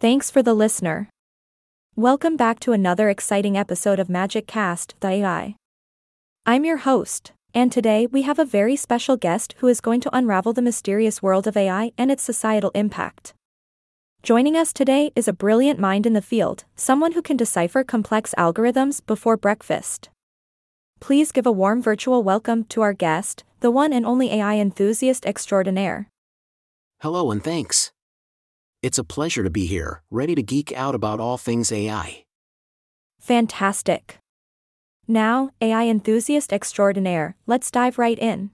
Thanks for the listener. Welcome back to another exciting episode of Magic Cast, the AI. I'm your host, and today we have a very special guest who is going to unravel the mysterious world of AI and its societal impact. Joining us today is a brilliant mind in the field, someone who can decipher complex algorithms before breakfast. Please give a warm virtual welcome to our guest, the one and only AI enthusiast extraordinaire. Hello and thanks. It's a pleasure to be here, ready to geek out about all things AI. Fantastic. Now, AI enthusiast extraordinaire, let's dive right in.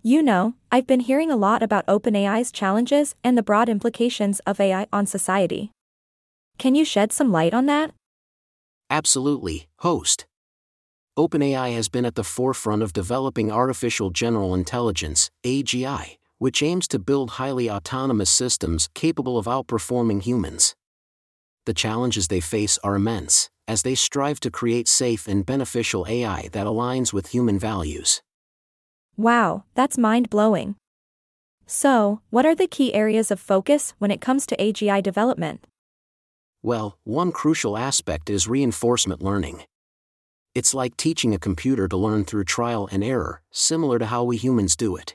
You know, I've been hearing a lot about OpenAI's challenges and the broad implications of AI on society. Can you shed some light on that? Absolutely, host. OpenAI has been at the forefront of developing artificial general intelligence, AGI, which aims to build highly autonomous systems capable of outperforming humans. The challenges they face are immense, as they strive to create safe and beneficial AI that aligns with human values. Wow, that's mind blowing. So, what are the key areas of focus when it comes to AGI development? Well, one crucial aspect is reinforcement learning. It's like teaching a computer to learn through trial and error, similar to how we humans do it.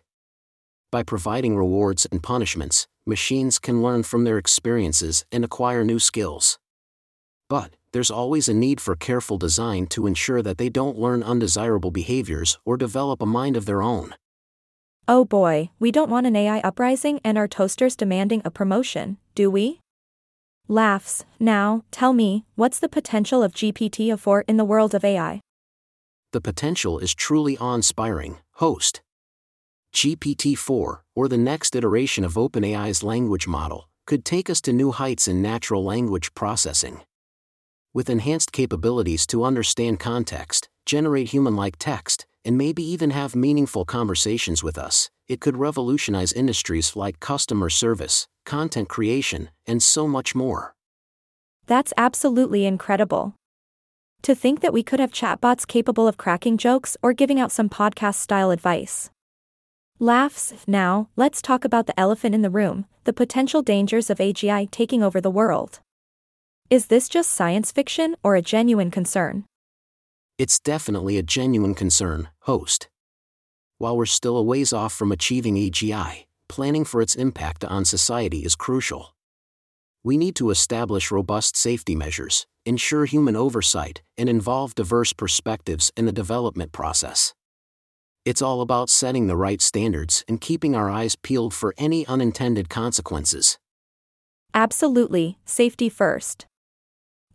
By providing rewards and punishments, machines can learn from their experiences and acquire new skills. But, there's always a need for careful design to ensure that they don't learn undesirable behaviors or develop a mind of their own. Oh boy, we don't want an AI uprising and our toasters demanding a promotion, do we? Laughs. Now, tell me, what's the potential of GPT-4 in the world of AI? The potential is truly awe-inspiring, host. GPT-4, or the next iteration of OpenAI's language model, could take us to new heights in natural language processing. With enhanced capabilities to understand context, generate human-like text, and maybe even have meaningful conversations with us, it could revolutionize industries like customer service, content creation, and so much more. That's absolutely incredible. To think that we could have chatbots capable of cracking jokes or giving out some podcast style advice. Laughs. Now, let's talk about the elephant in the room the potential dangers of AGI taking over the world. Is this just science fiction or a genuine concern? It's definitely a genuine concern, host. While we're still a ways off from achieving AGI, planning for its impact on society is crucial. We need to establish robust safety measures, ensure human oversight, and involve diverse perspectives in the development process. It's all about setting the right standards and keeping our eyes peeled for any unintended consequences. Absolutely, safety first.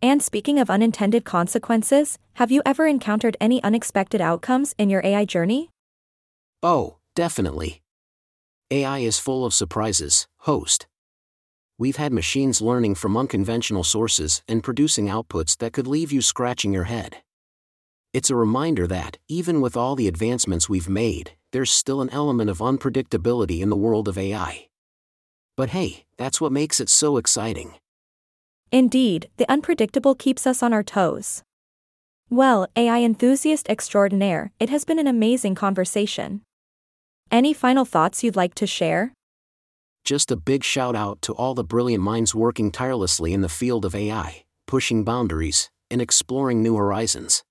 And speaking of unintended consequences, have you ever encountered any unexpected outcomes in your AI journey? Oh, definitely. AI is full of surprises, host. We've had machines learning from unconventional sources and producing outputs that could leave you scratching your head. It's a reminder that, even with all the advancements we've made, there's still an element of unpredictability in the world of AI. But hey, that's what makes it so exciting. Indeed, the unpredictable keeps us on our toes. Well, AI enthusiast extraordinaire, it has been an amazing conversation. Any final thoughts you'd like to share? Just a big shout out to all the brilliant minds working tirelessly in the field of AI, pushing boundaries, and exploring new horizons.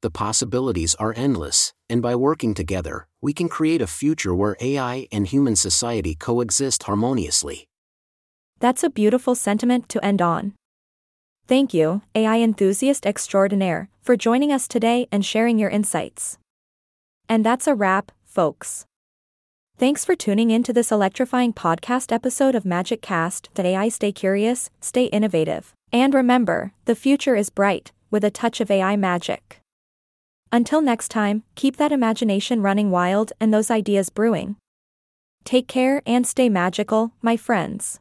The possibilities are endless, and by working together, we can create a future where AI and human society coexist harmoniously. That's a beautiful sentiment to end on. Thank you, AI enthusiast extraordinaire, for joining us today and sharing your insights. And that's a wrap, folks. Thanks for tuning in to this electrifying podcast episode of Magic Cast. That AI stay curious, stay innovative, and remember, the future is bright, with a touch of AI magic. Until next time, keep that imagination running wild and those ideas brewing. Take care and stay magical, my friends.